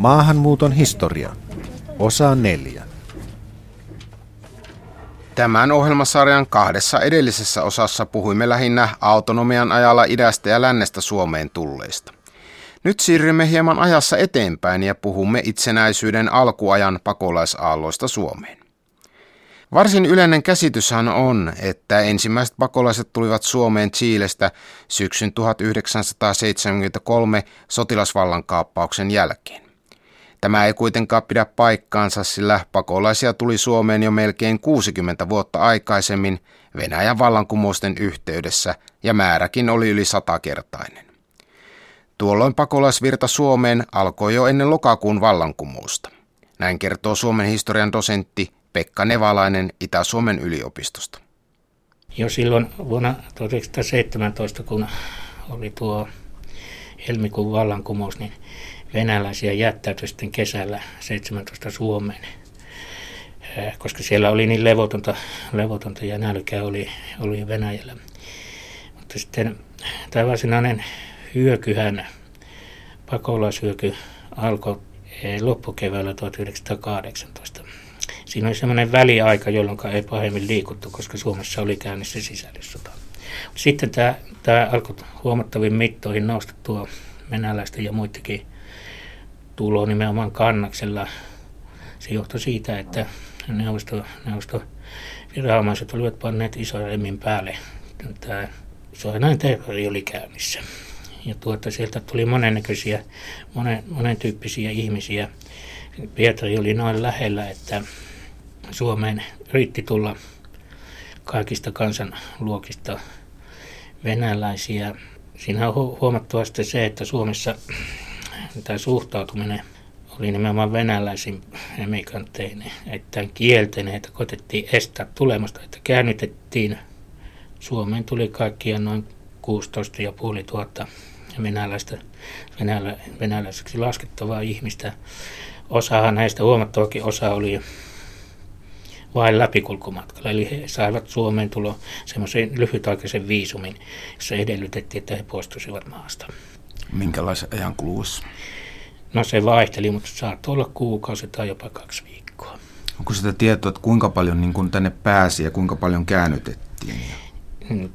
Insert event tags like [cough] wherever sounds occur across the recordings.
Maahanmuuton historia. Osa neljä. Tämän ohjelmasarjan kahdessa edellisessä osassa puhuimme lähinnä autonomian ajalla idästä ja lännestä Suomeen tulleista. Nyt siirrymme hieman ajassa eteenpäin ja puhumme itsenäisyyden alkuajan pakolaisaalloista Suomeen. Varsin yleinen käsityshän on, että ensimmäiset pakolaiset tulivat Suomeen Chiilestä syksyn 1973 sotilasvallankaappauksen jälkeen. Tämä ei kuitenkaan pidä paikkaansa, sillä pakolaisia tuli Suomeen jo melkein 60 vuotta aikaisemmin Venäjän vallankumousten yhteydessä ja määräkin oli yli satakertainen. Tuolloin pakolaisvirta Suomeen alkoi jo ennen lokakuun vallankumousta. Näin kertoo Suomen historian dosentti Pekka Nevalainen Itä-Suomen yliopistosta. Jo silloin vuonna 1917, kun oli tuo helmikuun vallankumous, niin venäläisiä jättäytyi sitten kesällä 17 Suomeen, koska siellä oli niin levotonta, levotonta ja nälkää oli, oli Venäjällä. Mutta sitten tämä varsinainen hyökyhän, pakolaishyöky alkoi loppukeväällä 1918. Siinä oli semmoinen väliaika, jolloin ei pahemmin liikuttu, koska Suomessa oli käynnissä sisällissota. Sitten tämä, tämä alkoi huomattavin mittoihin nousta tuo venäläisten ja muidenkin tulo nimenomaan kannaksella. Se johtui siitä, että neuvosto, neuvosto viranomaiset olivat panneet Israelin päälle. Tämä soinain terrori oli käynnissä. Ja tuota, sieltä tuli monennäköisiä, monen, monen tyyppisiä ihmisiä. Pietari oli noin lähellä, että Suomeen yritti tulla kaikista kansanluokista venäläisiä. Siinä on huomattavasti se, että Suomessa tämä suhtautuminen oli nimenomaan venäläisiin emigranteihin, että kielteinen, että koitettiin estää tulemasta, että käännytettiin. Suomeen tuli kaikkia noin 16,5 tuhatta venäläistä, venälä, venäläiseksi laskettavaa ihmistä. Osahan näistä huomattavakin osa oli vain läpikulkumatkalla. Eli he saivat Suomeen tulo semmoisen lyhytaikaisen viisumin, jossa edellytettiin, että he poistuisivat maasta. Minkälaisen ajan kuluessa? No se vaihteli, mutta saattoi olla kuukausi tai jopa kaksi viikkoa. Onko sitä tietoa, että kuinka paljon niin kuin tänne pääsi ja kuinka paljon käännytettiin? Mm,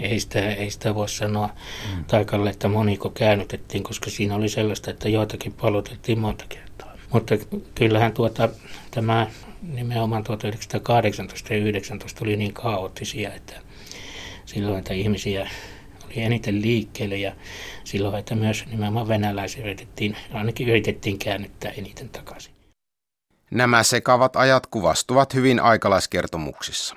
ei sitä, ei sitä voi sanoa mm. taikalle, että moniko käännytettiin, koska siinä oli sellaista, että joitakin palotettiin monta kertaa. Mutta kyllähän tuota, tämä nimenomaan 1918 ja 19 oli niin kaoottisia, että silloin, että ihmisiä oli eniten liikkeelle ja silloin, että myös nimenomaan venäläisiä yritettiin, ainakin yritettiin käännyttää eniten takaisin. Nämä sekavat ajat kuvastuvat hyvin aikalaiskertomuksissa.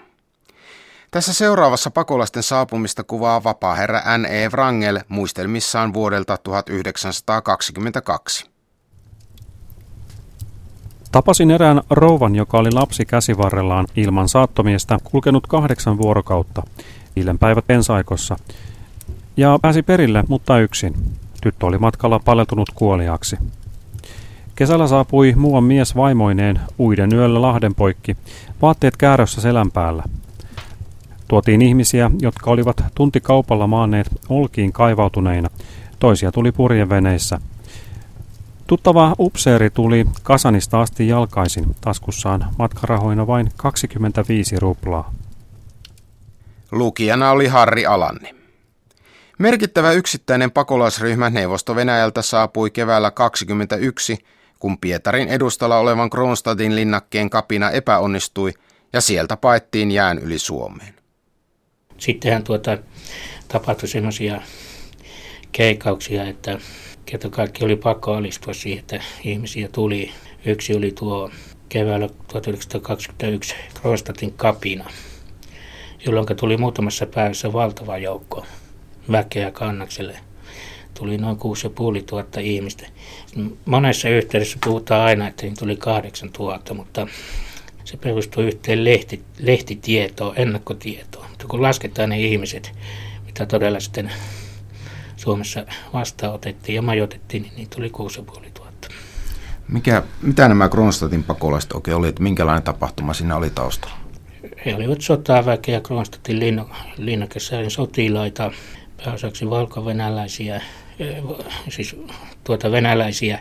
Tässä seuraavassa pakolaisten saapumista kuvaa vapaaherra N.E. Wrangel muistelmissaan vuodelta 1922. Tapasin erään rouvan, joka oli lapsi käsivarrellaan ilman saattomiestä kulkenut kahdeksan vuorokautta, viiden päivät pensaikossa, ja pääsi perille, mutta yksin. Tyttö oli matkalla paleltunut kuoliaksi. Kesällä saapui muuan mies vaimoineen uiden yöllä Lahden poikki, vaatteet käärössä selän päällä. Tuotiin ihmisiä, jotka olivat tuntikaupalla maanneet olkiin kaivautuneina. Toisia tuli purjeveneissä – Tuttava upseeri tuli Kasanista asti jalkaisin, taskussaan matkarahoina vain 25 ruplaa. Lukijana oli Harri Alanni. Merkittävä yksittäinen pakolaisryhmä Neuvosto Venäjältä saapui keväällä 21, kun Pietarin edustalla olevan Kronstadin linnakkeen kapina epäonnistui ja sieltä paettiin jään yli Suomeen. Sittenhän tuota, tapahtui sellaisia keikauksia, että kerta kaikki oli pakko alistua siihen, että ihmisiä tuli. Yksi oli tuo keväällä 1921 Kronstadtin kapina, jolloin tuli muutamassa päivässä valtava joukko väkeä kannakselle. Tuli noin 6500 ihmistä. Monessa yhteydessä puhutaan aina, että niin tuli 8000, mutta se perustuu yhteen lehti, lehtitietoon, ennakkotietoon. Mutta kun lasketaan ne ihmiset, mitä todella sitten Suomessa vastaanotettiin ja majoitettiin, niin niitä oli 6500. Mikä, mitä nämä Kronstadtin pakolaiset oikein oli, että minkälainen tapahtuma siinä oli taustalla? He olivat sotaväkeä Kronstadtin linno, linnakesäin sotilaita. Pääosaksi valko-venäläisiä, siis tuota venäläisiä,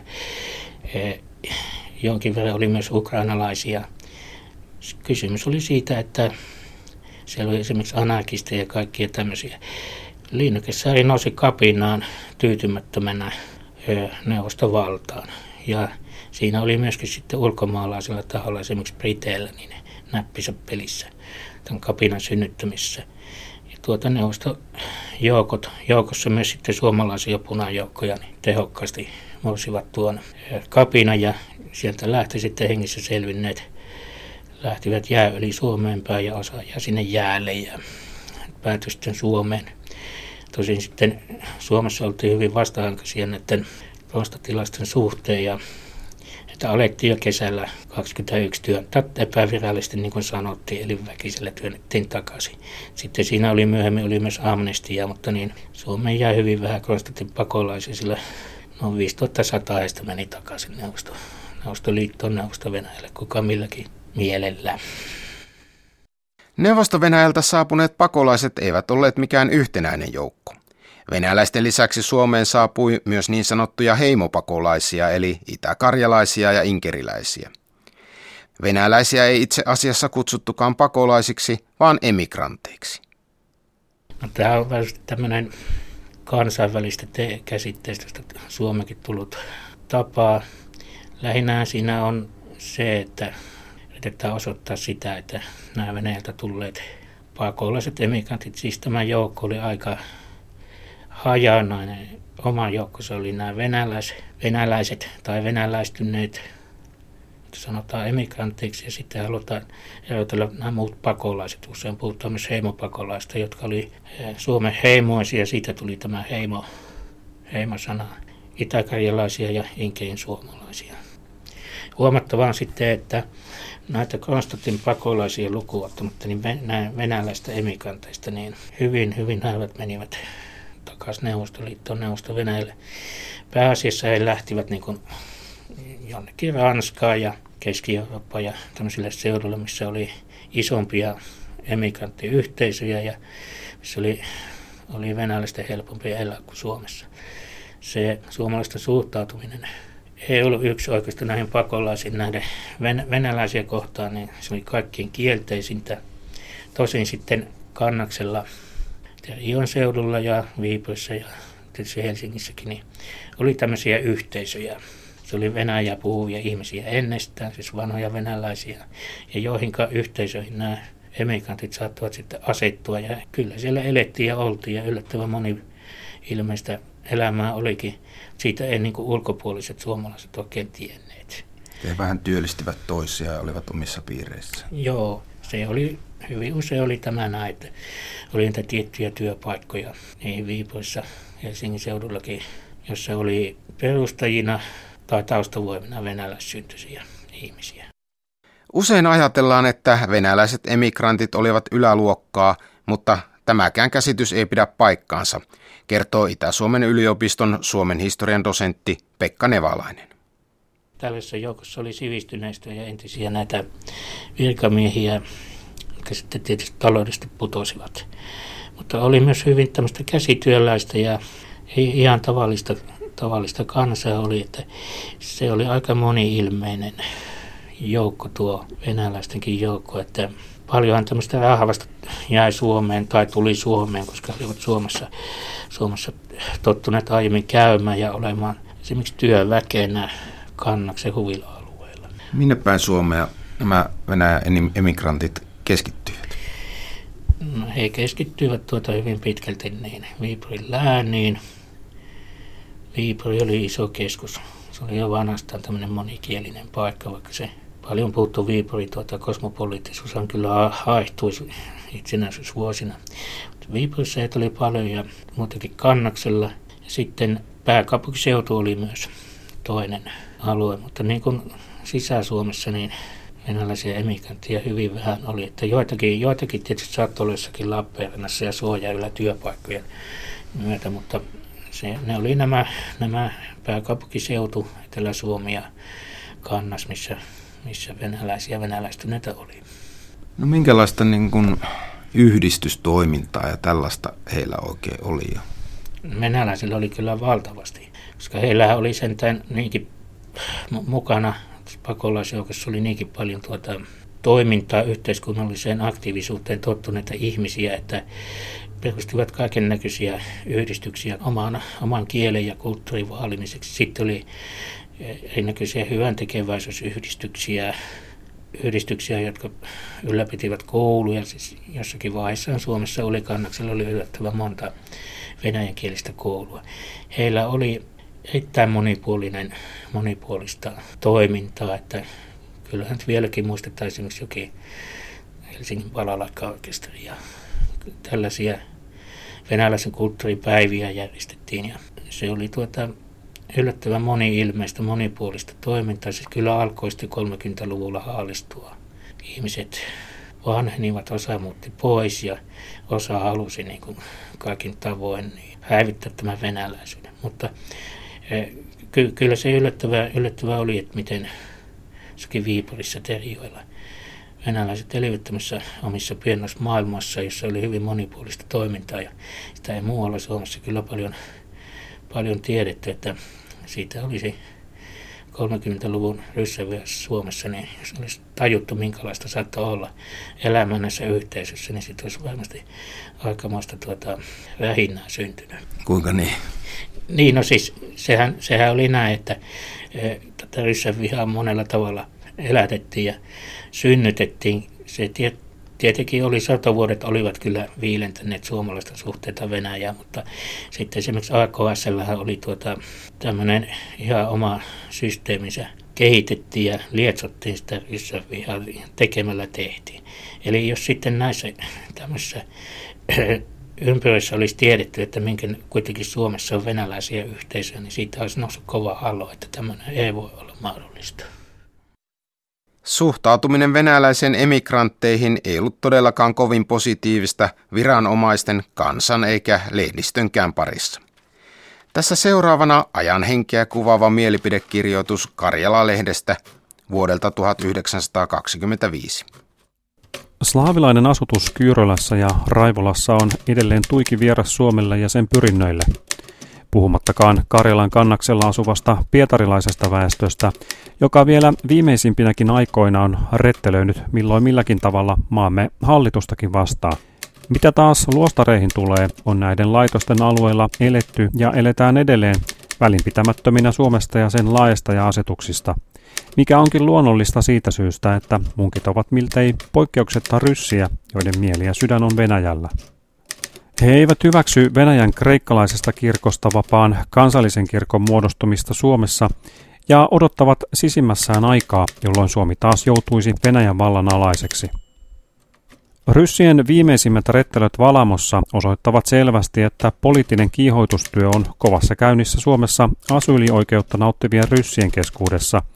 jonkin verran oli myös ukrainalaisia. Kysymys oli siitä, että siellä oli esimerkiksi anarkisteja ja kaikkia tämmöisiä. Liinnakesaari nousi kapinaan tyytymättömänä neuvostovaltaan. Ja siinä oli myöskin sitten ulkomaalaisella taholla, esimerkiksi Briteillä, niin näppisä pelissä tämän kapinan synnyttämisessä. Tuota neuvostojoukot, joukossa myös sitten suomalaisia punajoukkoja, niin tehokkaasti mursivat tuon kapinan ja sieltä lähti sitten hengissä selvinneet lähtivät jää yli Suomeen päin ja osa ja sinne jäälle ja päätyi sitten Suomeen. Tosin sitten Suomessa oltiin hyvin vastahankaisia näiden prostatilasten suhteen ja että alettiin jo kesällä 21 työntää epävirallisesti, niin kuin sanottiin, eli väkisellä työnnettiin takaisin. Sitten siinä oli myöhemmin oli myös amnestia, mutta niin Suomeen jäi hyvin vähän konstatin pakolaisia, sillä noin 5100 heistä meni takaisin neuvosto, Neuvostoliittoon, Neuvosto Venäjälle, kuka milläkin mielellä. Neuvosto-Venäjältä saapuneet pakolaiset eivät olleet mikään yhtenäinen joukko. Venäläisten lisäksi Suomeen saapui myös niin sanottuja heimopakolaisia eli itäkarjalaisia ja inkeriläisiä. Venäläisiä ei itse asiassa kutsuttukaan pakolaisiksi, vaan emigranteiksi. No, tämä on tämmöinen kansainvälistä te- käsitteestä Suomekin tullut tapaa. Lähinnä siinä on se, että yritetään osoittaa sitä, että nämä Venäjältä tulleet pakolaiset emigrantit, siis tämä joukko oli aika hajanainen. Oma joukko se oli nämä venäläis, venäläiset tai venäläistyneet, sanotaan emigrantteiksi, ja sitten halutaan erotella nämä muut pakolaiset. Usein puhutaan myös heimopakolaista, jotka oli eh, Suomen heimoisia, siitä tuli tämä heimo, heimosana, itäkarjalaisia ja inkein suomalaisia. Huomattavaa sitten, että näitä Konstantin pakolaisia lukuottamatta, niin venäläistä emikanteista, niin hyvin, hyvin harvat menivät takaisin Neuvostoliittoon, Neuvosto Venäjälle. Pääasiassa he lähtivät niin kuin jonnekin Ranskaan ja Keski-Eurooppaan ja tämmöisille seuduille, missä oli isompia emikanttiyhteisöjä ja missä oli, oli venäläisten helpompi elää kuin Suomessa. Se suomalaisten suhtautuminen ei ollut yksi oikeastaan näihin pakolaisiin näiden venäläisiä kohtaan, niin se oli kaikkien kielteisintä. Tosin sitten Kannaksella, Ion seudulla ja Viipurissä ja tietysti Helsingissäkin, niin oli tämmöisiä yhteisöjä. Se oli Venäjä puhuvia ihmisiä ennestään, siis vanhoja venäläisiä, ja joihinka yhteisöihin nämä emikantit saattavat sitten asettua. Ja kyllä siellä elettiin ja oltiin ja yllättävän moni ilmeistä elämää olikin. Siitä ei niin ulkopuoliset suomalaiset oikein tienneet. He vähän työllistivät toisia ja olivat omissa piireissä. Joo, se oli, hyvin usein oli tämä näin, että oli niitä tiettyjä työpaikkoja niin Viipoissa Helsingin seudullakin, jossa oli perustajina tai taustavoimina venäläissyntyisiä ihmisiä. Usein ajatellaan, että venäläiset emigrantit olivat yläluokkaa, mutta tämäkään käsitys ei pidä paikkaansa – kertoo Itä-Suomen yliopiston Suomen historian dosentti Pekka Nevalainen. Tällaisessa joukossa oli sivistyneistä ja entisiä näitä virkamiehiä, jotka sitten tietysti taloudellisesti putosivat. Mutta oli myös hyvin tämmöistä käsityöläistä ja ihan tavallista, tavallista kansaa oli, että se oli aika moni-ilmeinen joukko tuo venäläistenkin joukko, että paljonhan tämmöistä rahvasta jäi Suomeen tai tuli Suomeen, koska olivat Suomessa, Suomessa tottuneet aiemmin käymään ja olemaan esimerkiksi työväkenä kannaksen huvila-alueella. Minne päin Suomea nämä Venäjän emigrantit keskittyivät? No, he keskittyivät tuota hyvin pitkälti niin Viipurin lääniin. Viipuri oli iso keskus. Se oli jo vanhastaan tämmöinen monikielinen paikka, vaikka se paljon puhuttu Viipuri, tuota, kosmopoliittisuus on kyllä haehtuu itsenäisyysvuosina. Viipurissa heitä oli paljon ja muutenkin Kannaksella. Sitten pääkaupunkiseutu oli myös toinen alue, mutta niin kuin Sisä-Suomessa, niin venäläisiä emigantteja hyvin vähän oli. Että joitakin, joitakin tietysti saattoi olla jossakin Lappeenrannassa ja Suojajyllä työpaikkojen myötä, mutta se, ne oli nämä, nämä pääkaupunkiseutu, Etelä-Suomi ja Kannas, missä missä venäläisiä venäläistyneitä oli. No minkälaista niin kuin yhdistystoimintaa ja tällaista heillä oikein oli? Venäläisillä oli kyllä valtavasti, koska heillä oli sentään niinkin mukana pakolaisjoukossa oli niinkin paljon tuota toimintaa yhteiskunnalliseen aktiivisuuteen tottuneita ihmisiä, että perustivat kaiken näköisiä yhdistyksiä oman, oman kielen ja kulttuurin vaalimiseksi. Sitten oli erinäköisiä hyvän tekeväisyysyhdistyksiä, yhdistyksiä, jotka ylläpitivät kouluja. Siis jossakin vaiheessa Suomessa oli kannaksella oli yllättävän monta venäjänkielistä koulua. Heillä oli erittäin monipuolinen, monipuolista toimintaa, että kyllähän vieläkin muistetaan esimerkiksi jokin Helsingin palalaikkaorkesteri ja tällaisia venäläisen kulttuuripäiviä järjestettiin ja se oli tuota yllättävän moni-ilmeistä, monipuolista toimintaa. Siis kyllä alkoi 30-luvulla haalistua. Ihmiset vanhenivat, osa muutti pois ja osa halusi niin kuin kaikin tavoin niin häivittää tämän venäläisyyden. Mutta ky- kyllä se yllättävää, yllättävää oli, että miten jossakin Viipurissa Terjoilla. Venäläiset elivät omissa pienossa maailmassa, jossa oli hyvin monipuolista toimintaa ja sitä ei muualla Suomessa kyllä paljon, paljon tiedetty, että siitä olisi 30-luvun ryssävyössä Suomessa, niin jos olisi tajuttu, minkälaista saattaa olla elämä näissä yhteisössä, niin sitten olisi varmasti aikamoista tuota, vähinnää syntynyt. Kuinka niin? Niin, no siis sehän, sehän oli näin, että e, tätä ryssävihaa monella tavalla elätettiin ja synnytettiin. Se tiet, tietenkin oli satovuodet olivat kyllä viilentäneet suomalaista suhteita Venäjään, mutta sitten esimerkiksi AKSL oli tuota, tämmöinen ihan oma systeeminsä kehitettiin ja lietsottiin sitä vihaa tekemällä tehtiin. Eli jos sitten näissä tämmöisissä [clears throat] ympyröissä olisi tiedetty, että minkä kuitenkin Suomessa on venäläisiä yhteisöjä, niin siitä olisi noussut kova hallo, että tämmöinen ei voi olla mahdollista. Suhtautuminen venäläisen emigrantteihin ei ollut todellakaan kovin positiivista viranomaisten, kansan eikä lehdistönkään parissa. Tässä seuraavana ajan henkeä kuvaava mielipidekirjoitus Karjala-lehdestä vuodelta 1925. Slaavilainen asutus Kyyrölässä ja Raivolassa on edelleen tuiki vieras Suomelle ja sen pyrinnöille – puhumattakaan Karjalan kannaksella asuvasta pietarilaisesta väestöstä, joka vielä viimeisimpinäkin aikoina on rettelöinyt milloin milläkin tavalla maamme hallitustakin vastaan. Mitä taas luostareihin tulee, on näiden laitosten alueella eletty ja eletään edelleen välinpitämättöminä Suomesta ja sen laajasta ja asetuksista, mikä onkin luonnollista siitä syystä, että munkit ovat miltei poikkeuksetta ryssiä, joiden mieli ja sydän on Venäjällä. He eivät hyväksy Venäjän kreikkalaisesta kirkosta vapaan kansallisen kirkon muodostumista Suomessa ja odottavat sisimmässään aikaa, jolloin Suomi taas joutuisi Venäjän vallan alaiseksi. Ryssien viimeisimmät rettelöt Valamossa osoittavat selvästi, että poliittinen kiihoitustyö on kovassa käynnissä Suomessa asyylioikeutta nauttivien ryssien keskuudessa –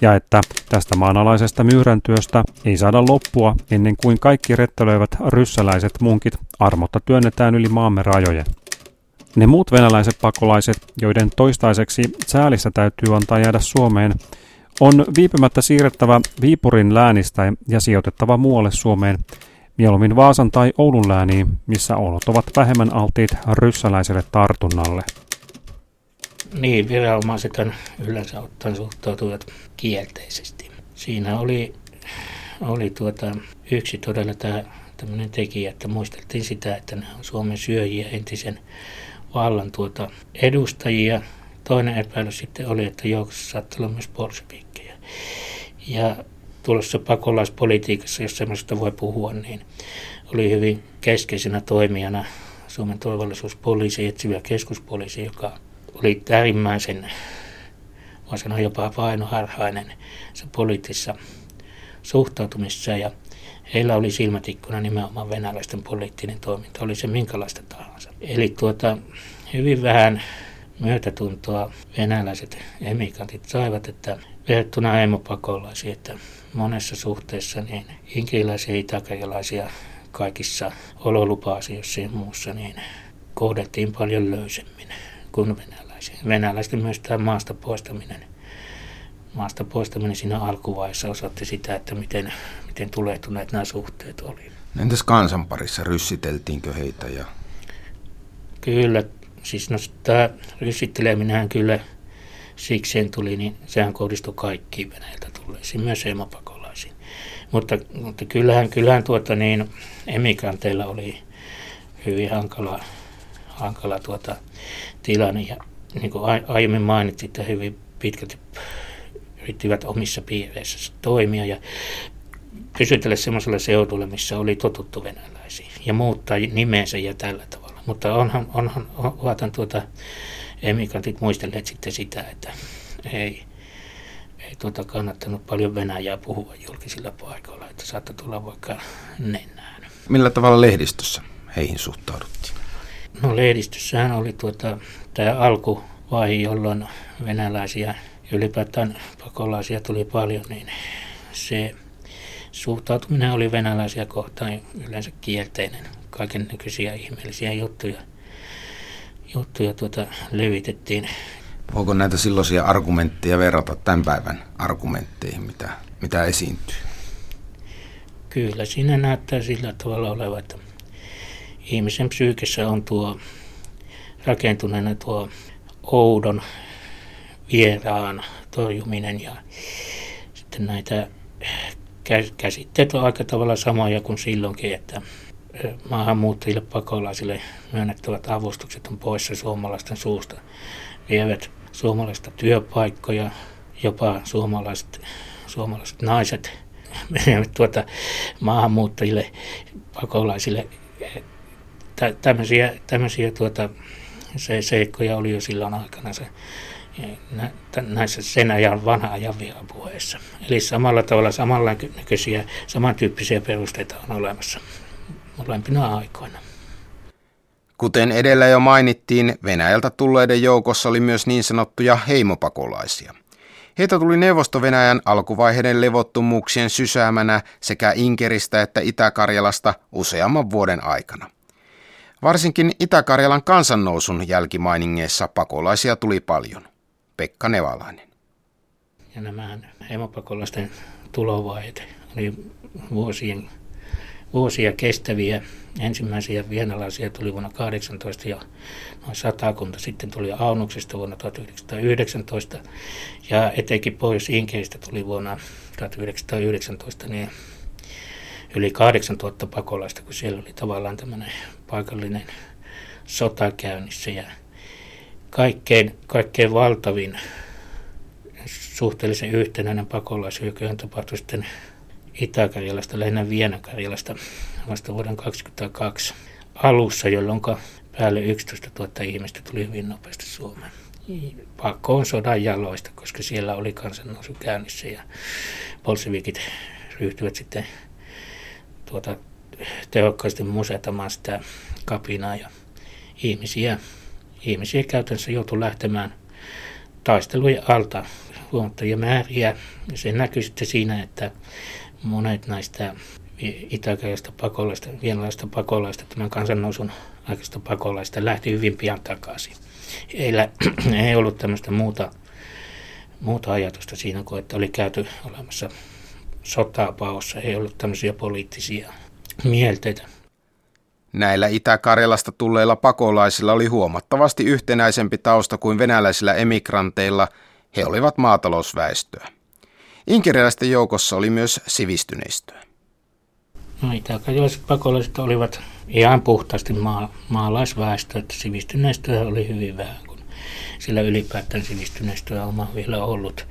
ja että tästä maanalaisesta myyräntyöstä ei saada loppua ennen kuin kaikki rettelöivät ryssäläiset munkit armotta työnnetään yli maamme rajojen. Ne muut venäläiset pakolaiset, joiden toistaiseksi säälissä täytyy antaa jäädä Suomeen, on viipymättä siirrettävä Viipurin läänistä ja sijoitettava muualle Suomeen, mieluummin Vaasan tai Oulun lääniin, missä olot ovat vähemmän alttiit ryssäläiselle tartunnalle. Niin, viranomaiset yleensä ottaen suhtautuvat kielteisesti. Siinä oli, oli tuota, yksi todella tämä tämmöinen tekijä, että muisteltiin sitä, että nämä on Suomen syöjiä entisen vallan tuota edustajia. Toinen epäilys sitten oli, että joukossa saattoi olla myös bolshevikkejä. Ja tuossa pakolaispolitiikassa, jos semmoista voi puhua, niin oli hyvin keskeisenä toimijana Suomen turvallisuuspoliisi, etsivä keskuspoliisi, joka oli äärimmäisen, voisi sanoa jopa vainoharhainen se poliittisessa suhtautumissa ja heillä oli silmätikkuna nimenomaan venäläisten poliittinen toiminta, oli se minkälaista tahansa. Eli tuota, hyvin vähän myötätuntoa venäläiset emigrantit saivat, että verrattuna emopakolaisiin, että monessa suhteessa niin inkiläisiä ja kaikissa ololupa-asioissa ja muussa niin kohdettiin paljon löysemmin kuin venäläisiä. Venäläisten myös tämä maasta poistaminen, maasta poistaminen siinä alkuvaiheessa osoitti sitä, että miten, miten tulehtuneet nämä suhteet olivat. Entäs kansan parissa, ryssiteltiinkö heitä? Ja... Kyllä, siis no tämä ryssitteleminen kyllä sikseen tuli, niin sehän kohdistui kaikkiin Venäjältä tulleisiin, myös emapakolaisiin. Mutta, mutta kyllähän, kyllähän tuota niin, emigranteilla oli hyvin hankala, hankala tuota tilanne. Ja niin kuin aiemmin mainitsin, että hyvin pitkälti yrittivät omissa piireissä toimia ja pysytellä semmoisella seudulla, missä oli totuttu venäläisiin ja muuttaa nimensä ja tällä tavalla. Mutta onhan, onhan, ovathan tuota emigrantit muistelleet sitten sitä, että ei, ei tuota kannattanut paljon Venäjää puhua julkisilla paikoilla, että saattaa tulla vaikka nenään. Millä tavalla lehdistössä heihin suhtauduttiin? No lehdistössähän oli tuota, tämä alkuvaihe, jolloin venäläisiä ylipäätään pakolaisia tuli paljon, niin se suhtautuminen oli venäläisiä kohtaan yleensä kielteinen. Kaiken näköisiä ihmeellisiä juttuja, juttuja tuota, levitettiin. Voiko näitä silloisia argumentteja verrata tämän päivän argumentteihin, mitä, mitä esiintyy? Kyllä, siinä näyttää sillä tavalla olevan, että ihmisen psyykessä on tuo rakentuneena tuo oudon vieraan torjuminen ja sitten näitä käsitteet on aika tavalla samoja kuin silloinkin, että maahanmuuttajille pakolaisille myönnettävät avustukset on poissa suomalaisten suusta. Vievät suomalaista työpaikkoja, jopa suomalaiset, suomalaiset naiset tuota maahanmuuttajille, pakolaisille. Tämmöisiä, tämmöisiä tuota, se, seikkoja oli jo silloin aikana se näissä sen ajan vanha ajan vihapuheissa. Eli samalla tavalla samanlaisia, samantyyppisiä perusteita on olemassa molempina aikoina. Kuten edellä jo mainittiin, Venäjältä tulleiden joukossa oli myös niin sanottuja heimopakolaisia. Heitä tuli Neuvosto-Venäjän alkuvaiheiden levottomuuksien sysäämänä sekä Inkeristä että Itä-Karjalasta useamman vuoden aikana. Varsinkin Itä-Karjalan kansannousun jälkimainingeissa pakolaisia tuli paljon. Pekka Nevalainen. Ja nämä hemopakolaisten tulovaiheet oli vuosien, vuosia kestäviä. Ensimmäisiä vienalaisia tuli vuonna 18 ja noin satakunta sitten tuli Aunuksesta vuonna 1919 ja etenkin Pohjois-Inkeistä tuli vuonna 1919 niin yli 8000 pakolaista, kun siellä oli tavallaan tämmöinen paikallinen sota käynnissä ja kaikkein, kaikkein valtavin suhteellisen yhtenäinen pakolaishyökkäys tapahtui sitten Itä-Karjalasta, lähinnä Vienä-Karjalasta vasta vuoden 2022 alussa, jolloin päälle 11 000 ihmistä tuli hyvin nopeasti Suomeen. Pakko on sodan jaloista, koska siellä oli kansannousu käynnissä ja bolshevikit ryhtyivät sitten tuota, tehokkaasti musetamaan sitä kapinaa ja ihmisiä ihmisiä käytännössä joutui lähtemään taistelujen alta huomattavia määriä. Se näkyy sitten siinä, että monet näistä itäkäistä pakolaista, vienalaista pakolaista, tämän kansannousun aikaista pakolaista lähti hyvin pian takaisin. Heillä [clears throat] ei ollut tämmöistä muuta, muuta ajatusta siinä kuin, että oli käyty olemassa sotaa paossa. Ei ollut tämmöisiä poliittisia mielteitä. Näillä Itä-Karjalasta tulleilla pakolaisilla oli huomattavasti yhtenäisempi tausta kuin venäläisillä emigranteilla, he olivat maatalousväestöä. Inkeriläisten joukossa oli myös sivistyneistöä. No, itä-karjalaiset pakolaiset olivat ihan puhtaasti maa, maalaisväestö, että sivistyneistöä oli hyvin vähän, kun sillä ylipäätään sivistyneistöä on vielä ollut.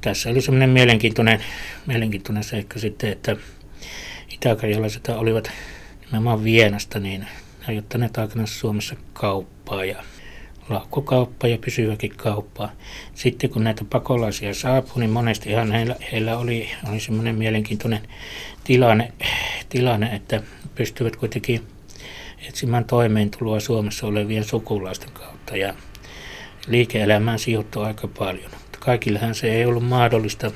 Tässä oli semmoinen mielenkiintoinen, mielenkiintoinen seikka sitten, että itä olivat nimenomaan Vienasta, niin ne aikana Suomessa kauppaa ja laukkokauppaa ja pysyväkin kauppaa. Sitten kun näitä pakolaisia saapui, niin monestihan heillä, heillä oli, oli semmoinen mielenkiintoinen tilanne, tilanne, että pystyvät kuitenkin etsimään toimeentuloa Suomessa olevien sukulaisten kautta ja liike-elämään sijoittui aika paljon. Kaikillehan se ei ollut mahdollista.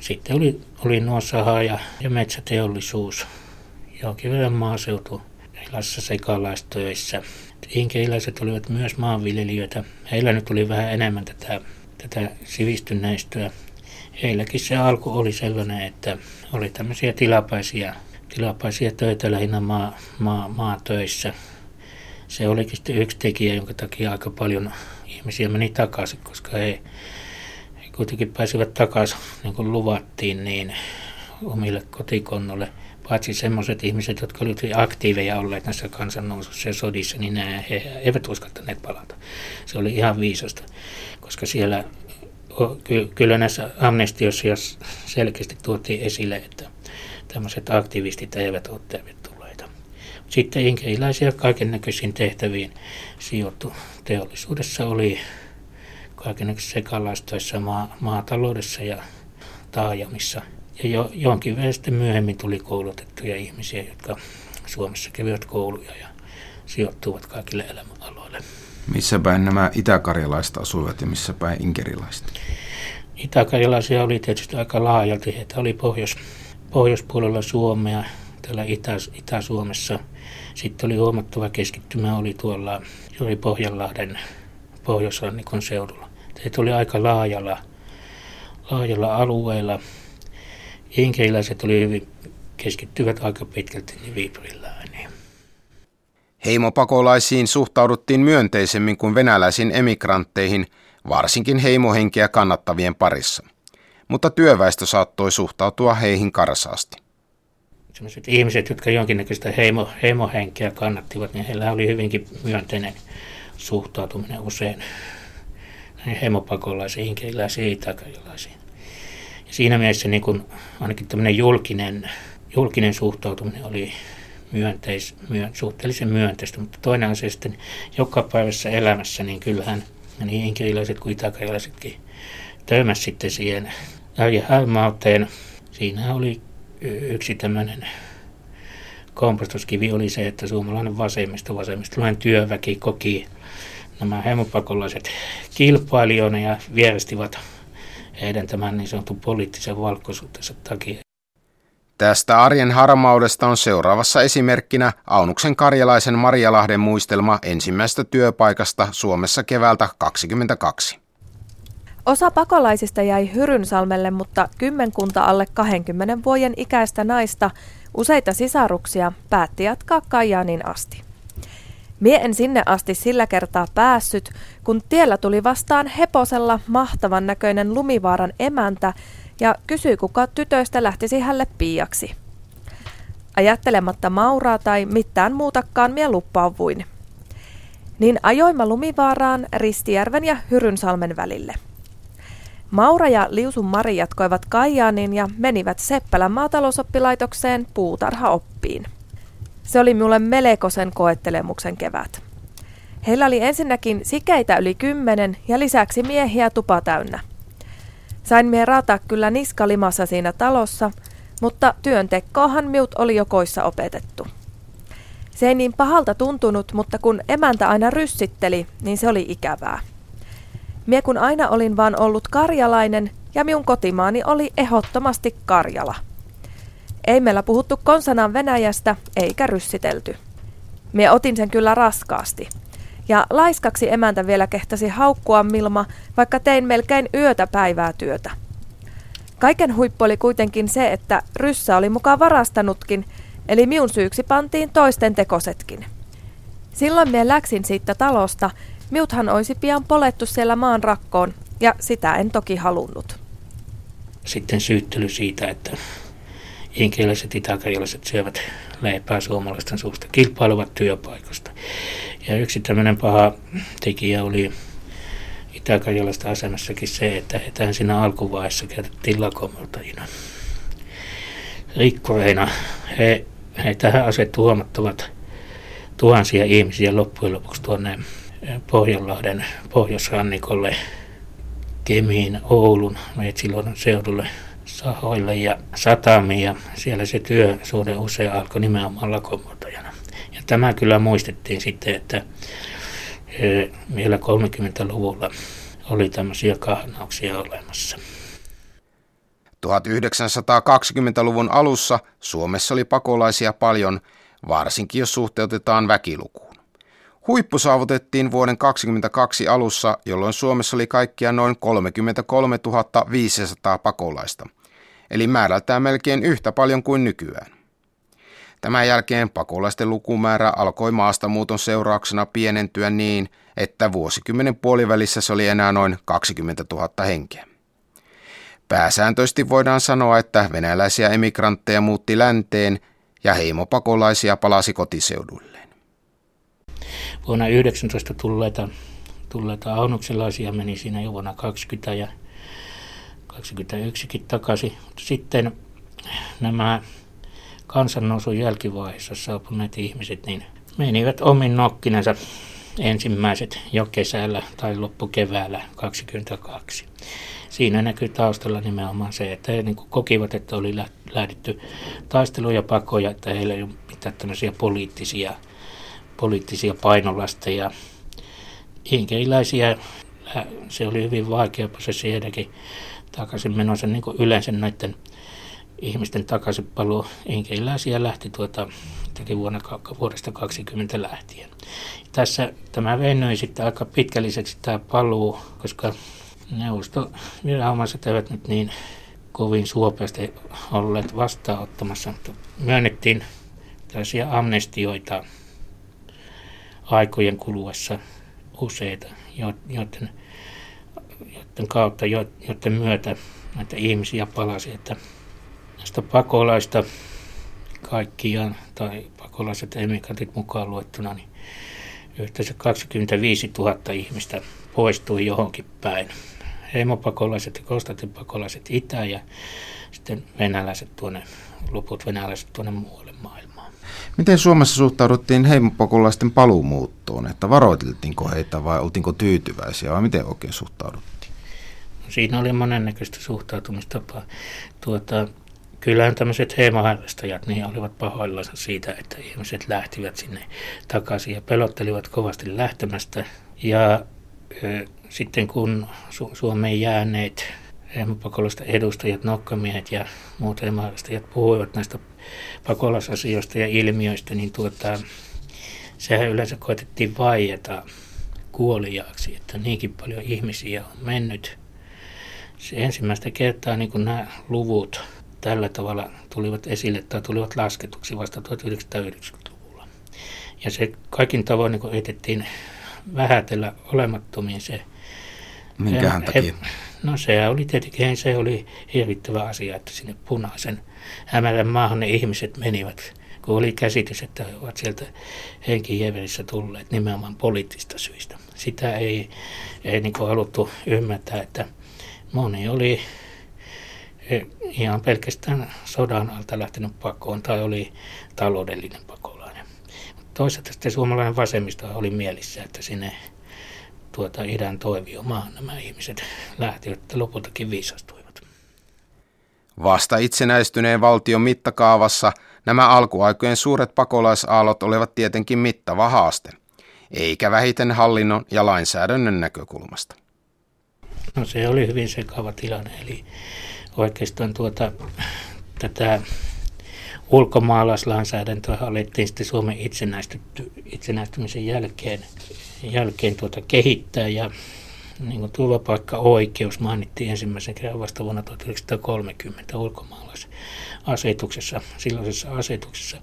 Sitten oli, oli nuo saha- ja, ja metsäteollisuus jonkin verran maaseutu erilaisissa sekalaistöissä. Inkeiläiset olivat myös maanviljelijöitä. Heillä nyt tuli vähän enemmän tätä, tätä sivistyneistöä. Heilläkin se alku oli sellainen, että oli tämmöisiä tilapäisiä tilapäisiä töitä lähinnä maa, maa, maatöissä. Se olikin sitten yksi tekijä, jonka takia aika paljon ihmisiä meni takaisin, koska he, he kuitenkin pääsivät takaisin, niin kuin luvattiin, niin omille kotikonnolle. Paitsi sellaiset ihmiset, jotka olivat aktiiveja olleet näissä kansannousussa ja sodissa, niin nämä he eivät uskaltaneet palata. Se oli ihan viisasta, koska siellä kyllä näissä amnestioissa selkeästi tuotiin esille, että tämmöiset aktivistit eivät ole tervetulleita. Sitten inkeiläisiä kaiken näköisiin tehtäviin sijoittu. Teollisuudessa oli kaikennäköisissä sekalaistoissa maa, maataloudessa ja taajamissa. Ja jo, jonkin verran sitten myöhemmin tuli koulutettuja ihmisiä, jotka Suomessa kävivät kouluja ja sijoittuvat kaikille elämänaloille. Missä päin nämä itäkarjalaiset asuivat ja missä päin inkerilaiset? Itäkarjalaisia oli tietysti aika laajalti. Heitä oli pohjois, pohjoispuolella Suomea, täällä Itä, Itä-Suomessa. Sitten oli huomattava keskittymä oli tuolla juuri Pohjanlahden pohjoisrannikon seudulla. Heitä oli aika laajalla, laajalla alueella. Inkeiläiset oli hyvin, keskittyvät aika pitkälti niin Viipurilla ääniin. Heimopakolaisiin suhtauduttiin myönteisemmin kuin venäläisiin emigrantteihin, varsinkin heimohenkeä kannattavien parissa – mutta työväestö saattoi suhtautua heihin karsaasti. Sellaiset ihmiset, jotka jonkinnäköistä heimo, heimohenkeä kannattivat, niin heillä oli hyvinkin myönteinen suhtautuminen usein heimopakolaisiin, inkeiläisiin. Ja siinä mielessä niin kun, ainakin tämmöinen julkinen, julkinen suhtautuminen oli myönteis, myön, suhteellisen myönteistä, mutta toinen asia sitten päivässä elämässä, niin kyllähän niin inkeiläiset kuin itäkarjalaisetkin törmäsi sitten siihen Harmauteen. Siinä oli yksi tämmöinen kompostuskivi oli se, että suomalainen vasemmisto, vasemmistolainen työväki koki nämä hemopakolaiset kilpailijoina ja vierestivat heidän tämän niin sanotun poliittisen valkoisuutensa takia. Tästä arjen harmaudesta on seuraavassa esimerkkinä Aunuksen karjalaisen Marjalahden muistelma ensimmäisestä työpaikasta Suomessa keväältä 22. Osa pakolaisista jäi Hyrynsalmelle, mutta kymmenkunta alle 20 vuoden ikäistä naista, useita sisaruksia, päätti jatkaa Kajaanin asti. Mie en sinne asti sillä kertaa päässyt, kun tiellä tuli vastaan heposella mahtavan näköinen lumivaaran emäntä ja kysyi, kuka tytöistä lähtisi hälle piiaksi. Ajattelematta mauraa tai mitään muutakaan mie luppauvuin. Niin ajoimme lumivaaraan Ristijärven ja Hyrynsalmen välille – Maura ja Liusun Mari jatkoivat Kaijaanin ja menivät Seppälän maatalousoppilaitokseen puutarhaoppiin. Se oli minulle melekosen koettelemuksen kevät. Heillä oli ensinnäkin sikeitä yli kymmenen ja lisäksi miehiä tupa täynnä. Sain mie raataa kyllä niskalimassa siinä talossa, mutta työntekoahan miut oli jo koissa opetettu. Se ei niin pahalta tuntunut, mutta kun emäntä aina ryssitteli, niin se oli ikävää. Mie kun aina olin vaan ollut karjalainen ja minun kotimaani oli ehdottomasti Karjala. Ei meillä puhuttu konsanaan Venäjästä eikä ryssitelty. Mie otin sen kyllä raskaasti. Ja laiskaksi emäntä vielä kehtasi haukkua Milma, vaikka tein melkein yötä päivää työtä. Kaiken huippu oli kuitenkin se, että ryssä oli mukaan varastanutkin, eli miun syyksi pantiin toisten tekosetkin. Silloin mie läksin siitä talosta Miuthan olisi pian polettu siellä maan rakkoon, ja sitä en toki halunnut. Sitten syyttely siitä, että inkeiläiset itäkarjalaiset syövät leipää suomalaisten suusta, kilpailuvat työpaikoista. Ja yksi tämmöinen paha tekijä oli itäkarjalaisten asemassakin se, että heitä siinä alkuvaiheessa käytettiin lakomurtajina. Rikkoreina he, he tähän asettu huomattavat tuhansia ihmisiä loppujen lopuksi tuonne Pohjanlahden pohjoisrannikolle, Kemiin, Oulun, Metsilon seudulle, sahoille ja satamiin ja siellä se työsuhde usein alkoi nimenomaan lakomuotajana. Ja tämä kyllä muistettiin sitten, että vielä 30-luvulla oli tämmöisiä kahnauksia olemassa. 1920-luvun alussa Suomessa oli pakolaisia paljon, varsinkin jos suhteutetaan väkilukuun. Huippu saavutettiin vuoden 2022 alussa, jolloin Suomessa oli kaikkia noin 33 500 pakolaista, eli määrältään melkein yhtä paljon kuin nykyään. Tämän jälkeen pakolaisten lukumäärä alkoi maastamuuton seurauksena pienentyä niin, että vuosikymmenen puolivälissä se oli enää noin 20 000 henkeä. Pääsääntöisesti voidaan sanoa, että venäläisiä emigrantteja muutti länteen ja heimopakolaisia palasi kotiseuduilleen. Vuonna 19 tulleita, tulleita aunokselaisia meni siinä jo vuonna 20 ja 21kin takaisin. Mutta sitten nämä kansannousun jälkivaiheessa saapuneet ihmiset niin menivät omin nokkinensa ensimmäiset jo kesällä tai loppukeväällä 22. Siinä näkyy taustalla nimenomaan se, että he niin kokivat, että oli lähdetty taisteluja pakoja, että heillä ei ole mitään tämmöisiä poliittisia, poliittisia painolasteja. Inkeiläisiä, se oli hyvin vaikea prosessi heidänkin takaisin menossa niin yleensä näiden ihmisten takaisinpaluu Inkeiläisiä lähti tuota, vuonna, vuodesta 20 lähtien. Tässä tämä venyi sitten aika pitkälliseksi tämä paluu, koska neuvostoviranomaiset eivät nyt niin kovin suopeasti olleet vastaanottamassa. Myönnettiin tällaisia amnestioita aikojen kuluessa useita, joiden, joiden kautta, joiden myötä näitä ihmisiä palasi, että näistä pakolaista kaikkiaan, tai pakolaiset emigrantit mukaan luettuna, niin yhteensä 25 000 ihmistä poistui johonkin päin heimopakolaiset ja Konstantin pakolaiset itä ja sitten venäläiset tuonne, loput venäläiset tuonne muualle. Miten Suomessa suhtauduttiin heimopakolaisten paluumuuttoon? Että varoiteltiinko heitä vai oltiinko tyytyväisiä vai miten oikein suhtauduttiin? Siinä oli monennäköistä suhtautumistapaa. Tuota, kyllähän tämmöiset heimoharrastajat niin olivat pahoillansa siitä, että ihmiset lähtivät sinne takaisin ja pelottelivat kovasti lähtemästä. Ja sitten kun Su- Suomeen jääneet pakolaisten edustajat, nokkamiehet ja muut heimahallista puhuivat näistä pakolaisasioista ja ilmiöistä, niin tuota, sehän yleensä koetettiin vaieta kuoliaaksi, että niinkin paljon ihmisiä on mennyt. Se ensimmäistä kertaa niin kun nämä luvut tällä tavalla tulivat esille tai tulivat lasketuksi vasta 1990-luvulla. Ja se kaikin tavoin niin etettiin vähätellä olemattomiin se. Minkähän takia? No se oli tietenkin se oli hirvittävä asia, että sinne punaisen hämärän maahan ne ihmiset menivät, kun oli käsitys, että he ovat sieltä henkijeverissä tulleet nimenomaan poliittista syistä. Sitä ei, ei niin haluttu ymmärtää, että moni oli e, ihan pelkästään sodan alta lähtenyt pakoon tai oli taloudellinen pakolainen toisaalta sitten suomalainen vasemmisto oli mielissä, että sinne tuota idän toiviomaan nämä ihmiset lähtivät, että lopultakin viisastuivat. Vasta itsenäistyneen valtion mittakaavassa nämä alkuaikojen suuret pakolaisaallot olivat tietenkin mittava haaste, eikä vähiten hallinnon ja lainsäädännön näkökulmasta. No se oli hyvin sekava tilanne, eli oikeastaan tuota, tätä ulkomaalaislainsäädäntöä alettiin sitten Suomen itsenäistymisen jälkeen, jälkeen tuota kehittää ja niin kuin turvapaikka-oikeus mainittiin ensimmäisen kerran vasta vuonna 1930 ulkomaalaisasetuksessa, silloisessa asetuksessa.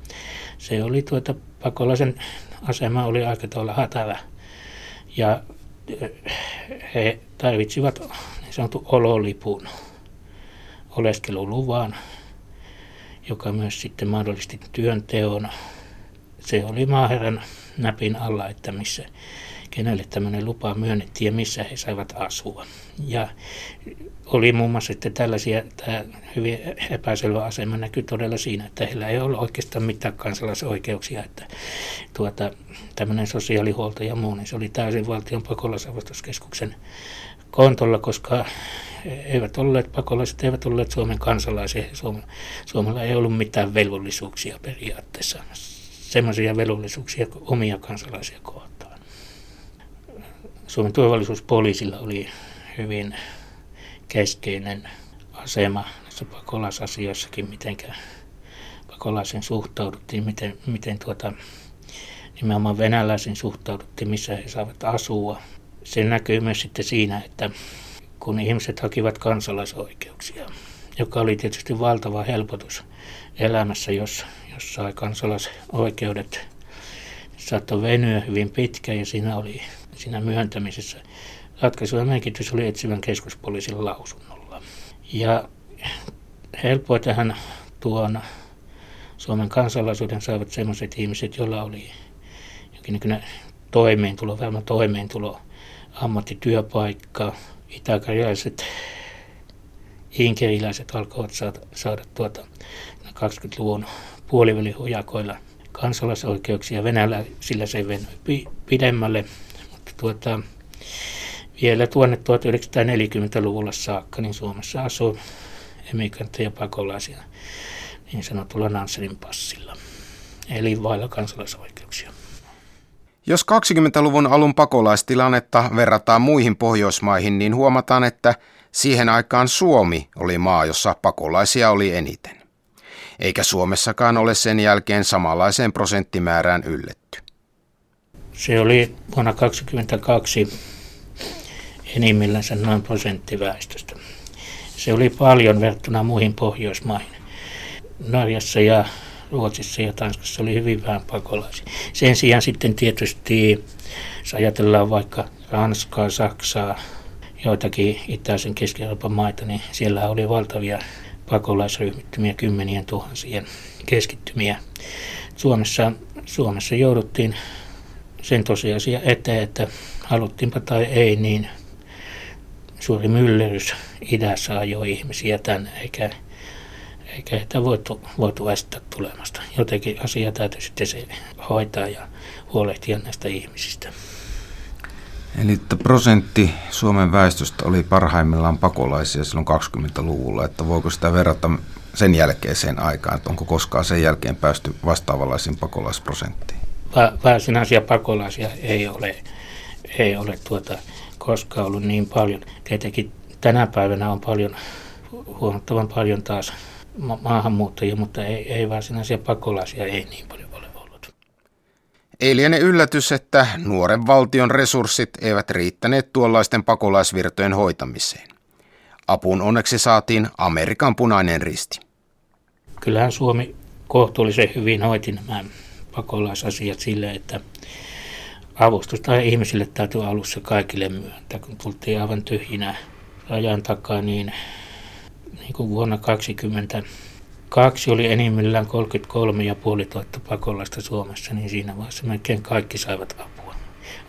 Se oli tuota, pakolaisen asema oli aika tavalla hätävä ja eh, he tarvitsivat niin sanotun ololipun oleskeluluvan joka myös sitten mahdollisti työnteon. Se oli maaherran näpin alla, että missä kenelle tämmöinen lupa myönnettiin ja missä he saivat asua. Ja oli muun muassa sitten tällaisia, tämä hyvin epäselvä asema näkyy todella siinä, että heillä ei ole oikeastaan mitään kansalaisoikeuksia, että tuota, tämmöinen sosiaalihuolto ja muu, niin se oli täysin valtion pakolaisavustuskeskuksen kontolla, koska eivät olleet pakolaiset, eivät olleet Suomen kansalaisia. Suom, Suomella ei ollut mitään velvollisuuksia periaatteessa, semmoisia velvollisuuksia omia kansalaisia kohtaan. Suomen turvallisuuspoliisilla oli hyvin keskeinen asema näissä pakolaisasioissakin, miten pakolaisen suhtauduttiin, miten, miten tuota, nimenomaan venäläisiin suhtauduttiin, missä he saavat asua. Se näkyy myös sitten siinä, että kun ihmiset hakivat kansalaisoikeuksia, joka oli tietysti valtava helpotus elämässä, jos, jos sai kansalaisoikeudet, saattoi venyä hyvin pitkään ja siinä oli siinä myöntämisessä ratkaisuva merkitys oli etsivän keskuspoliisin lausunnolla. Ja helppoa tähän tuon Suomen kansalaisuuden saavat sellaiset ihmiset, joilla oli jonkinlainen toimeentulo, varmaan toimeentulo, ammattityöpaikka, itäkarjalaiset, inkeriläiset alkoivat saada, saada tuota 20-luvun puolivälin hujakoilla kansalaisoikeuksia. Venäjällä sillä se venyi pidemmälle, tuota, vielä tuonne 1940-luvulla saakka niin Suomessa asui emigranteja pakolaisia niin sanotulla Nansenin passilla, eli vailla kansalaisoikeuksia. Jos 20-luvun alun pakolaistilannetta verrataan muihin Pohjoismaihin, niin huomataan, että siihen aikaan Suomi oli maa, jossa pakolaisia oli eniten. Eikä Suomessakaan ole sen jälkeen samanlaiseen prosenttimäärään ylletty. Se oli vuonna 2022 enimmillänsä noin prosentti väestöstä. Se oli paljon verrattuna muihin Pohjoismaihin. Norjassa ja Ruotsissa ja Tanskassa oli hyvin vähän pakolaisia. Sen sijaan sitten tietysti, jos ajatellaan vaikka Ranskaa, Saksaa, joitakin itäisen Keski-Euroopan maita, niin siellä oli valtavia pakolaisryhmittymiä, kymmenien tuhansien keskittymiä. Suomessa, Suomessa jouduttiin sen tosiasia eteen, että haluttiinpa tai ei, niin suuri myllerys idässä ajoi ihmisiä tänne, eikä, eikä heitä voitu, voitu estää tulemasta. Jotenkin asia täytyy sitten se hoitaa ja huolehtia näistä ihmisistä. Eli että prosentti Suomen väestöstä oli parhaimmillaan pakolaisia silloin 20-luvulla, että voiko sitä verrata sen jälkeiseen aikaan, että onko koskaan sen jälkeen päästy vastaavanlaisiin pakolaisprosenttiin? Varsinaisia pakolaisia ei ole, ei ole tuota, koskaan ollut niin paljon. Tietenkin tänä päivänä on paljon, huomattavan paljon taas ma- maahanmuuttajia, mutta ei, ei varsinaisia pakolaisia ei niin paljon ole ollut. Ei liene yllätys, että nuoren valtion resurssit eivät riittäneet tuollaisten pakolaisvirtojen hoitamiseen. Apuun onneksi saatiin Amerikan punainen risti. Kyllähän Suomi kohtuullisen hyvin hoiti nämä pakolaisasiat sille, että avustusta ihmisille täytyy alussa kaikille myöntää, kun tultiin aivan tyhjinä rajan takaa, niin, niin kuin vuonna 2022 oli enimmillään 33 tuhatta pakolaista Suomessa, niin siinä vaiheessa melkein kaikki saivat apua.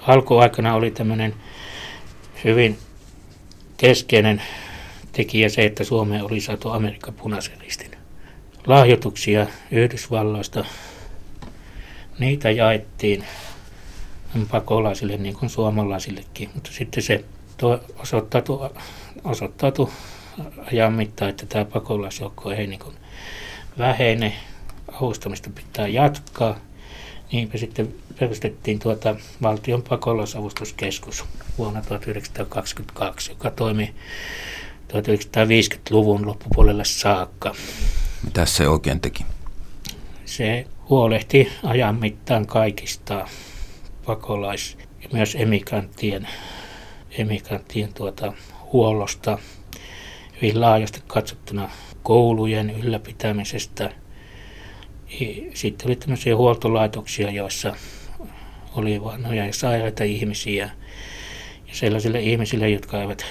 Alkuaikana oli tämmöinen hyvin keskeinen tekijä se, että Suomeen oli saatu Amerikan punaisen ristin lahjoituksia Yhdysvalloista. Niitä jaettiin pakolaisille niin kuin suomalaisillekin, mutta sitten se osoittautui, osoittautui ajan mittaan, että tämä pakolaisjoukko ei niin kuin vähene, avustamista pitää jatkaa. Niinpä sitten perustettiin tuota valtion pakolaisavustuskeskus vuonna 1922, joka toimi 1950-luvun loppupuolelle saakka. Mitä se oikein teki? Se huolehti ajan mittaan kaikista pakolais- ja myös emigranttien, emigranttien tuota, huollosta hyvin laajasti katsottuna koulujen ylläpitämisestä. Sitten oli tämmöisiä huoltolaitoksia, joissa oli vanhoja ja sairaita ihmisiä. Ja sellaisille ihmisille, jotka eivät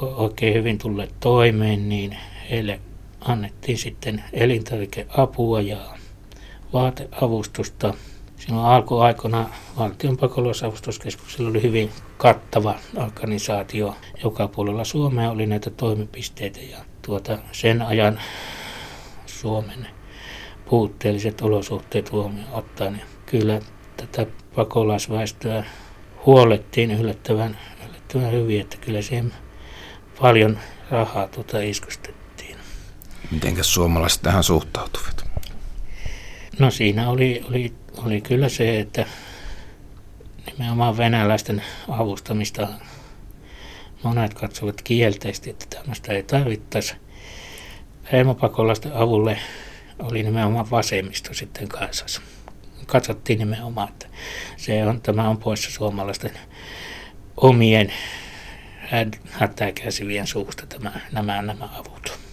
oikein hyvin tulleet toimeen, niin heille annettiin sitten elintarvikeapua ja vaateavustusta – Silloin alkuaikana valtion pakolaisavustuskeskuksella oli hyvin kattava organisaatio. Joka puolella Suomea oli näitä toimipisteitä ja tuota, sen ajan Suomen puutteelliset olosuhteet huomioon ottaen. Niin kyllä tätä pakolaisväestöä huolettiin yllättävän, yllättävän hyvin, että kyllä siihen paljon rahaa tuota iskustettiin. Miten suomalaiset tähän suhtautuvat? No siinä oli, oli oli kyllä se, että nimenomaan venäläisten avustamista monet katsovat kielteisesti, että tämmöistä ei tarvittaisi. Heimopakolaisten avulle oli nimenomaan vasemmisto sitten kanssa. Katsottiin nimenomaan, että se on, tämä on poissa suomalaisten omien hätää suusta tämä, nämä, nämä avut.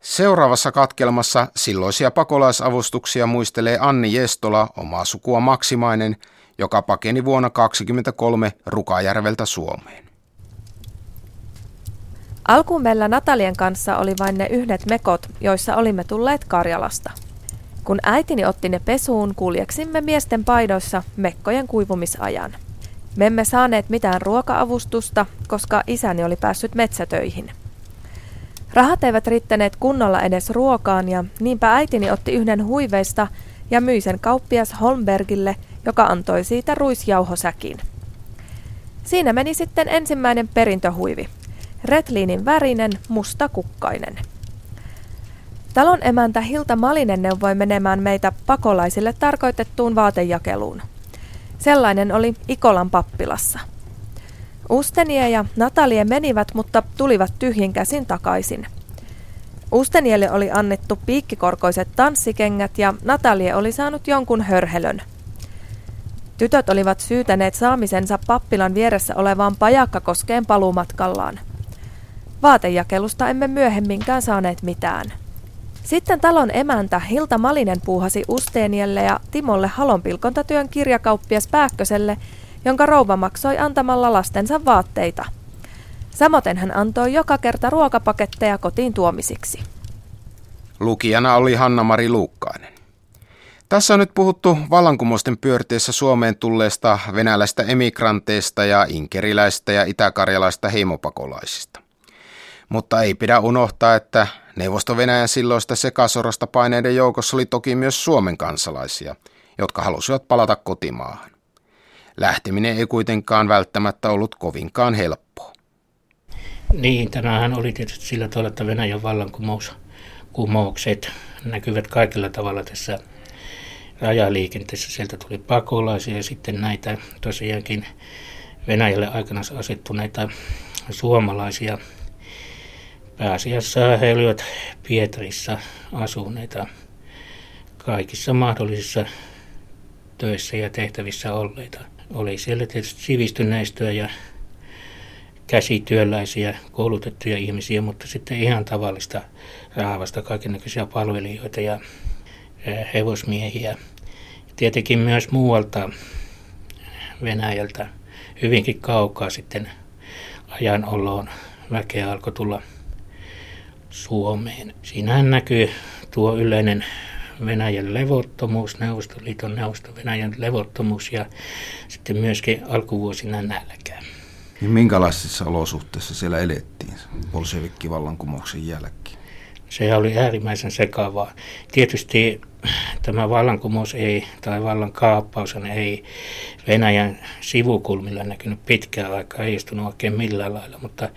Seuraavassa katkelmassa silloisia pakolaisavustuksia muistelee Anni Jestola, omaa sukua Maksimainen, joka pakeni vuonna 1923 Rukajärveltä Suomeen. Alkuun meillä Natalien kanssa oli vain ne yhdet mekot, joissa olimme tulleet Karjalasta. Kun äitini otti ne pesuun, kuljeksimme miesten paidoissa mekkojen kuivumisajan. Me emme saaneet mitään ruoka-avustusta, koska isäni oli päässyt metsätöihin. Rahat eivät riittäneet kunnolla edes ruokaan ja niinpä äitini otti yhden huiveista ja myi sen kauppias Holmbergille, joka antoi siitä ruisjauhosäkin. Siinä meni sitten ensimmäinen perintöhuivi. Retliinin värinen, musta kukkainen. Talon emäntä Hilta Malinen neuvoi menemään meitä pakolaisille tarkoitettuun vaatejakeluun. Sellainen oli Ikolan pappilassa. Ustenie ja Natalie menivät, mutta tulivat tyhjin käsin takaisin. Ustenielle oli annettu piikkikorkoiset tanssikengät ja Natalie oli saanut jonkun hörhelön. Tytöt olivat syytäneet saamisensa pappilan vieressä olevaan Pajakkakoskeen paluumatkallaan. Vaatejakelusta emme myöhemminkään saaneet mitään. Sitten talon emäntä Hilta Malinen puuhasi Usteenielle ja Timolle halonpilkontatyön kirjakauppias Pääkköselle, jonka rouva maksoi antamalla lastensa vaatteita. Samoten hän antoi joka kerta ruokapaketteja kotiin tuomisiksi. Lukijana oli Hanna-Mari Luukkainen. Tässä on nyt puhuttu vallankumousten pyörteessä Suomeen tulleesta venäläistä emigranteista ja inkeriläistä ja itäkarjalaista heimopakolaisista. Mutta ei pidä unohtaa, että Neuvosto-Venäjän silloista sekasorasta paineiden joukossa oli toki myös Suomen kansalaisia, jotka halusivat palata kotimaahan. Lähteminen ei kuitenkaan välttämättä ollut kovinkaan helppoa. Niin, tämähän oli tietysti sillä tavalla, että Venäjän vallankumoukset näkyvät kaikilla tavalla tässä rajaliikenteessä. Sieltä tuli pakolaisia ja sitten näitä tosiaankin Venäjälle aikana asettuneita suomalaisia. Pääasiassa he olivat Pietarissa asuneita kaikissa mahdollisissa töissä ja tehtävissä olleita. Oli siellä tietysti sivistyneistöä ja käsityöläisiä, koulutettuja ihmisiä, mutta sitten ihan tavallista rahavasta kaikenlaisia palvelijoita ja hevosmiehiä. Tietenkin myös muualta Venäjältä hyvinkin kaukaa sitten ajan oloon väkeä alkoi tulla Suomeen. Siinähän näkyy tuo yleinen Venäjän levottomuus, Neuvostoliiton neuvosto Venäjän levottomuus ja sitten myöskin alkuvuosina nälkä. Niin minkälaisissa olosuhteissa siellä elettiin bolshevikkivallankumouksen jälkeen? Se oli äärimmäisen sekavaa. Tietysti tämä vallankumous ei, tai vallan kaappaus ei Venäjän sivukulmilla näkynyt pitkään aikaa, ei istunut oikein millään lailla, mutta,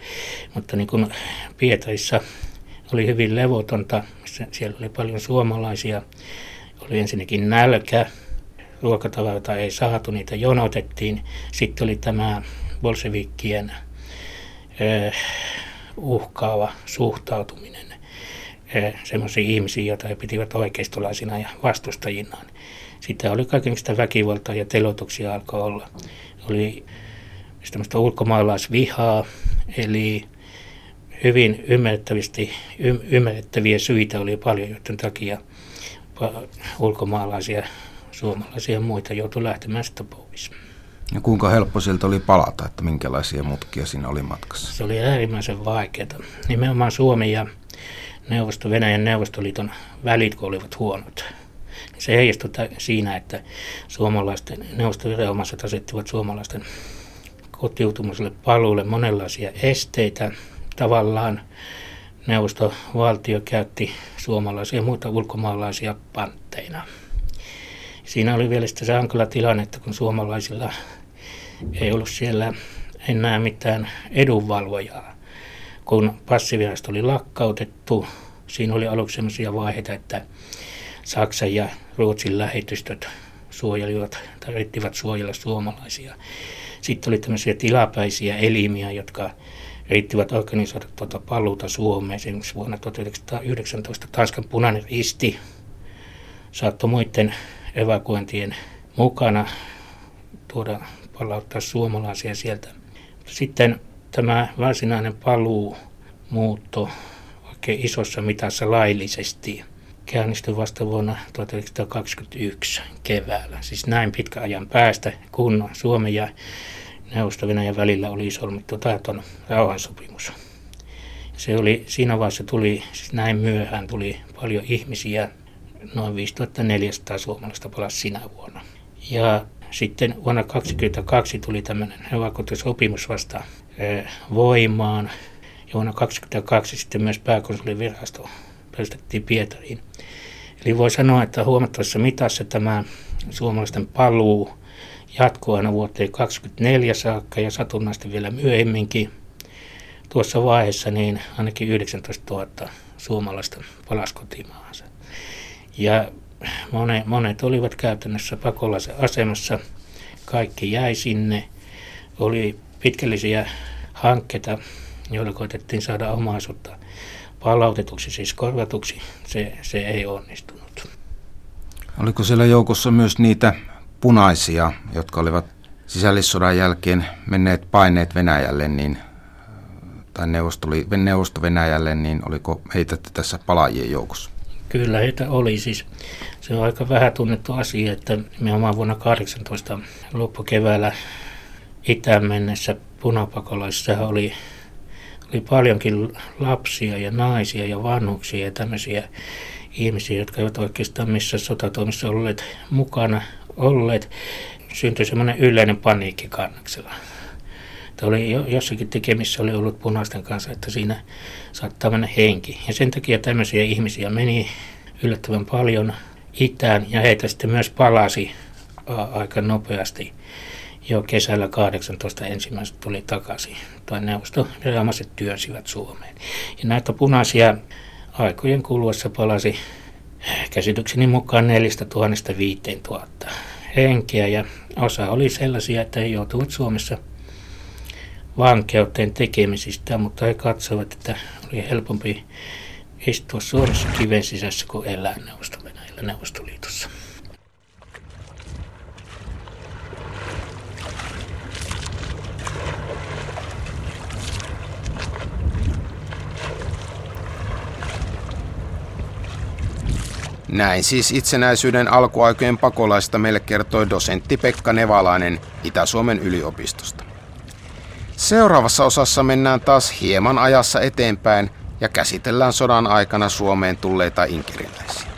mutta niin kuin Pietarissa oli hyvin levotonta, siellä oli paljon suomalaisia, oli ensinnäkin nälkä, ruokatavaroita ei saatu, niitä jonotettiin. Sitten oli tämä bolshevikkien eh, uhkaava suhtautuminen eh, semmoisiin ihmisiin, joita he pitivät oikeistolaisina ja vastustajinaan. Sitten oli kaikenlaista väkivaltaa ja telotuksia alkoi olla. Oli tämmöistä ulkomaalaisvihaa, eli hyvin ymmärrettävästi, ymmärrettäviä syitä oli paljon, joiden takia ulkomaalaisia, suomalaisia ja muita joutui lähtemään sitä pois. Ja kuinka helppo sieltä oli palata, että minkälaisia mutkia siinä oli matkassa? Se oli äärimmäisen vaikeaa. Nimenomaan Suomen ja Neuvosto, Venäjän Neuvostoliiton välit olivat huonot. Se heijastui siinä, että suomalaisten neuvostoviranomaiset asettivat suomalaisten kotiutumiselle paluulle monenlaisia esteitä. Tavallaan neuvostovaltio käytti suomalaisia ja muita ulkomaalaisia pantteina. Siinä oli vielä sitä se hankala tilanne, että kun suomalaisilla ei ollut siellä enää mitään edunvalvojaa. Kun passivirasto oli lakkautettu, siinä oli aluksi sellaisia vaiheita, että Saksan ja Ruotsin lähetystöt suojelivat tai suojella suomalaisia. Sitten oli tämmöisiä tilapäisiä elimiä, jotka yrittivät organisoida tuota paluuta Suomeen. Esimerkiksi vuonna 1919 Tanskan punainen risti saattoi muiden evakuointien mukana tuoda palauttaa suomalaisia sieltä. Sitten tämä varsinainen paluu, muutto, oikein isossa mitassa laillisesti käynnistyi vasta vuonna 1921 keväällä. Siis näin pitkä ajan päästä, kun Suomen ja neuvosto välillä oli solmittu taaton rauhansopimus. Se oli, siinä vaiheessa tuli, siis näin myöhään tuli paljon ihmisiä, noin 5400 suomalaista palasi sinä vuonna. Ja sitten vuonna 2022 tuli tämmöinen evakuointisopimus vasta voimaan. Ja vuonna 2022 sitten myös pääkonsulivirasto perustettiin Pietariin. Eli voi sanoa, että huomattavassa mitassa tämä suomalaisten paluu jatkuu aina vuoteen 2024 saakka ja satunnaisesti vielä myöhemminkin. Tuossa vaiheessa niin ainakin 19 000 suomalaista palasi kotimaahansa. Ja monet, monet olivat käytännössä pakolaisen asemassa. Kaikki jäi sinne. Oli pitkällisiä hankkeita, joilla koitettiin saada omaisuutta palautetuksi, siis korvatuksi. Se, se ei onnistunut. Oliko siellä joukossa myös niitä punaisia, jotka olivat sisällissodan jälkeen menneet paineet Venäjälle, niin, tai neuvosto Venäjälle, niin oliko heitä tässä palaajien joukossa? Kyllä heitä oli siis. Se on aika vähän tunnettu asia, että nimenomaan vuonna 18 loppukeväällä itään mennessä punapakolaisissa oli, oli paljonkin lapsia ja naisia ja vanhuksia ja tämmöisiä ihmisiä, jotka eivät oikeastaan missä sotatoimissa olleet mukana olleet. Syntyi semmoinen yleinen paniikki kannaksella. Että oli jossakin tekemissä oli ollut punaisten kanssa, että siinä saattaa mennä henki. Ja sen takia tämmöisiä ihmisiä meni yllättävän paljon itään ja heitä sitten myös palasi aika nopeasti. Jo kesällä 18 ensimmäiset tuli takaisin. Tai neuvostoviranomaiset työnsivät Suomeen. Ja näitä punaisia aikojen kuluessa palasi käsitykseni mukaan 4000 5000 henkeä ja osa oli sellaisia, että he joutuivat Suomessa vankeuteen tekemisistä, mutta he katsoivat, että oli helpompi istua suorassa kiven sisässä kuin elää neuvosto Neuvostoliitossa. Näin siis itsenäisyyden alkuaikojen pakolaista meille kertoi dosentti Pekka Nevalainen Itä-Suomen yliopistosta. Seuraavassa osassa mennään taas hieman ajassa eteenpäin ja käsitellään sodan aikana Suomeen tulleita inkeriläisiä.